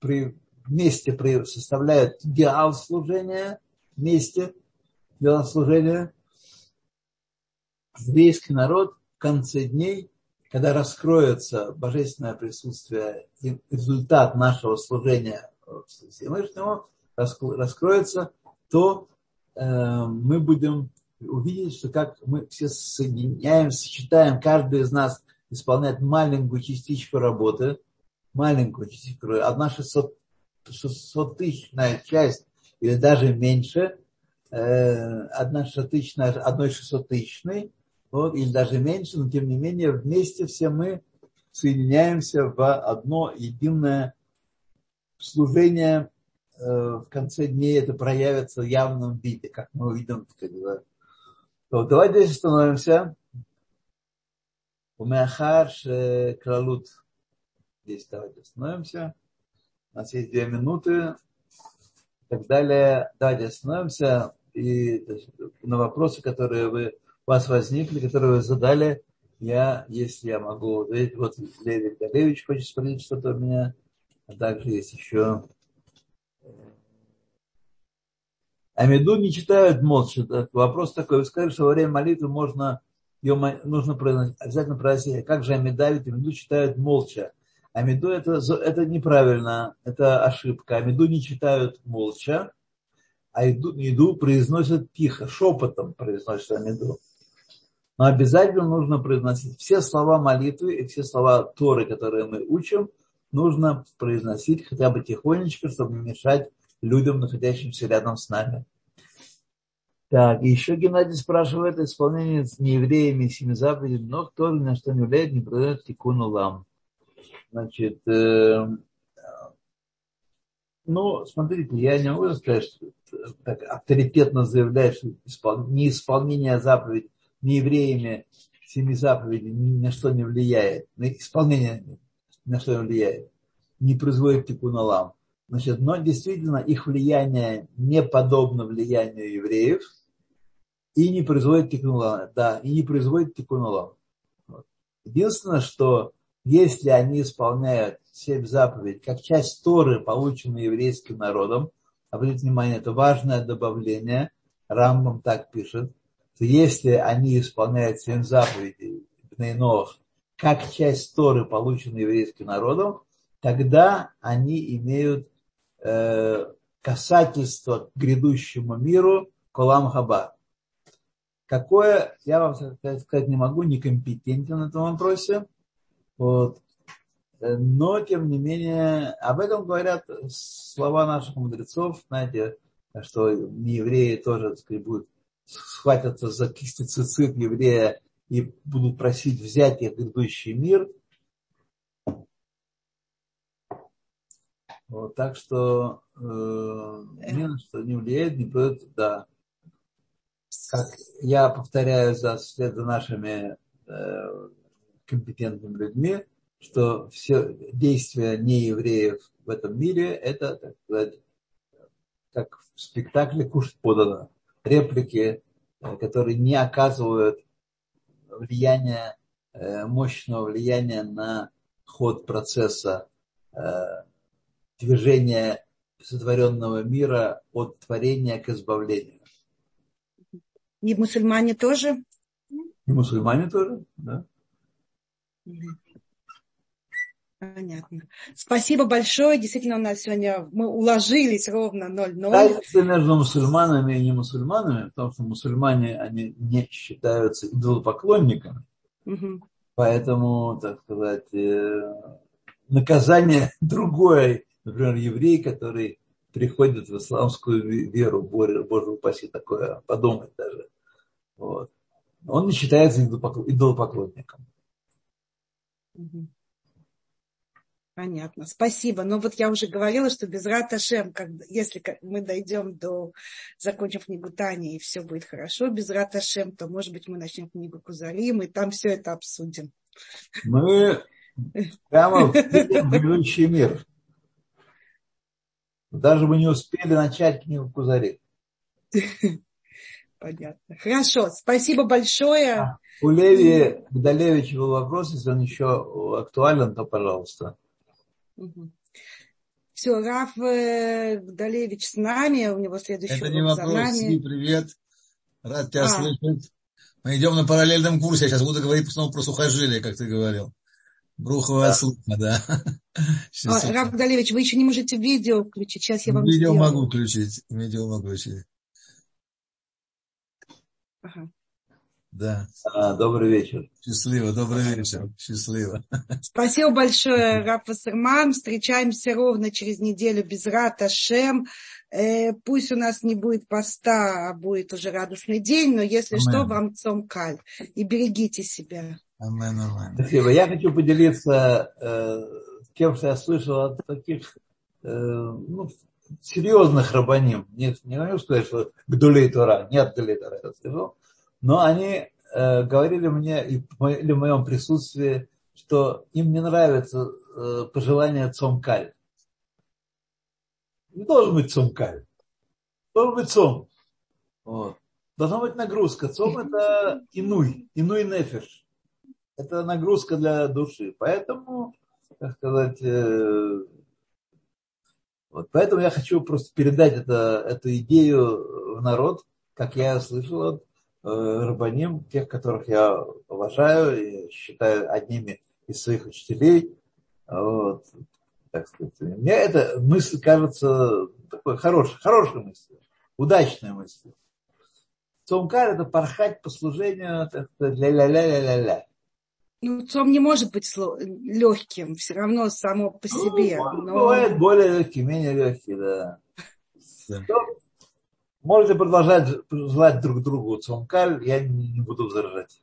при, вместе при, составляют идеал служения, вместе идеал служения. Еврейский народ в конце дней, когда раскроется божественное присутствие и результат нашего служения Всевышнему, раскроется, то э, мы будем увидеть, что как мы все соединяем, сочетаем, каждый из нас исполняет маленькую частичку работы, маленькую частичку, одна 600, 600 тысячная часть или даже меньше, э, одна 600 тысячная, одной 600 тысячной, вот, или даже меньше, но тем не менее вместе все мы соединяемся в одно единое служение э, в конце дней это проявится в явном виде, как мы увидим, когда то давайте здесь остановимся. У Умяхар Кралут. Здесь давайте остановимся. У нас есть две минуты. И так далее. Давайте остановимся. И на вопросы, которые вы, вас возникли, которые вы задали, я, если я могу, вот Леви Галевич хочет спросить что-то у меня, а также есть еще Амиду не читают молча. Вопрос такой. Вы сказали, что во время молитвы можно, ее нужно произносить, обязательно произносить. Как же Амида, ведь Амиду читают молча. Амиду это, это неправильно, это ошибка. Амиду не читают молча, а иду, иду произносят тихо, шепотом произносят Амиду. Но обязательно нужно произносить все слова молитвы и все слова Торы, которые мы учим, нужно произносить хотя бы тихонечко, чтобы не мешать людям, находящимся рядом с нами. Так, еще Геннадий спрашивает, исполнение с неевреями семи заповедей, но кто ни на что не влияет, не продает тикун улам. Значит, э, ну, смотрите, я не могу сказать, что так авторитетно заявляет, что испол... неисполнение заповедей неевреями семи заповедей ни на что не влияет, на исполнение ни на что не влияет, не производит тикун улам. Значит, но действительно их влияние не подобно влиянию евреев и не производит тикунулам. Да, и не производит тикунулам. Вот. Единственное, что если они исполняют семь заповедей как часть Торы, полученной еврейским народом, обратите внимание, это важное добавление, Рамбам так пишет, что если они исполняют семь заповедей Бнейнох как часть Торы, полученной еврейским народом, тогда они имеют Э, касательство к грядущему миру Колам Хаба. Какое, я вам сказать не могу, некомпетентен в этом вопросе. Вот. Э, но, тем не менее, об этом говорят слова наших мудрецов, знаете, что не евреи тоже, так сказать, будут схватятся за кистицицид еврея и будут просить взять их грядущий мир – Вот, так что э, не на что не влияет, не будет, да. Как я повторяю за, за нашими э, компетентными людьми, что все действия неевреев в этом мире это, так сказать, как в спектакле кушать подано. Реплики, э, которые не оказывают влияния, э, мощного влияния на ход процесса э, движение сотворенного мира от творения к избавлению. И мусульмане тоже? И мусульмане тоже, да. Понятно. Спасибо большое. Действительно, у нас сегодня мы уложились ровно 0-0. Разница между мусульманами и не мусульманами, потому что мусульмане, они не считаются идолопоклонниками. Угу. Поэтому, так сказать, э, наказание *laughs* другое например, еврей, который приходит в исламскую веру, Боже упаси такое, подумать даже. Вот. Он не считается идолопоклонником. Понятно, спасибо. Но вот я уже говорила, что без Раташем, если мы дойдем до, закончим книгу Тани, и все будет хорошо без Раташем, то, может быть, мы начнем книгу Кузарим, и там все это обсудим. Мы прямо в грядущий мир. Даже мы не успели начать книгу Кузарим. Понятно. Хорошо, спасибо большое. У Леви Гдалевича был вопрос, если он еще актуален, то пожалуйста. Все, Раф э, Далевич с нами, у него следующий Это не вопрос, Си, привет. Рад тебя а. слышать. Мы идем на параллельном курсе, я сейчас буду говорить снова про сухожилие, как ты говорил. Бруховая да. слуха, да. *laughs* А, Раф Далевич, вы еще не можете видео включить, сейчас я вам Видео сделаю. могу включить, видео могу включить. Ага. Да. А, добрый вечер. Счастливо, добрый вечер. Счастливо. Спасибо большое, Рафа Сарман. Встречаемся ровно через неделю без Рата Шем. Э, пусть у нас не будет поста, а будет уже радостный день, но если Амен. что, вам цомкаль. И берегите себя. Амен, амен. Спасибо. Я хочу поделиться э, тем, что я слышал от таких э, ну, серьезных рабаним. Не, не могу сказать, что Гдулей Тора. Нет Гдулей Тора, я скажу но они э, говорили мне и в моем присутствии, что им не нравится э, пожелание цомкаль. Не должен быть цомкаль. Должен быть цом. Вот. Должна быть нагрузка. Цом это инуй, инуй нефиш. Это нагрузка для души. Поэтому, как сказать, э, вот поэтому я хочу просто передать это, эту идею в народ, как я слышал от рабаним, тех, которых я уважаю и считаю одними из своих учителей. Вот, так сказать. Мне эта мысль кажется такой хорошей, хорошей мыслью, удачной мыслью. Цомкар это порхать по служению ля-ля-ля-ля-ля-ля. Ну, цом не может быть легким, все равно само по ну, себе. Ну, но... Бывает более легкий, менее легкий, да. да. Можете продолжать желать друг другу цонкаль, я не буду возражать.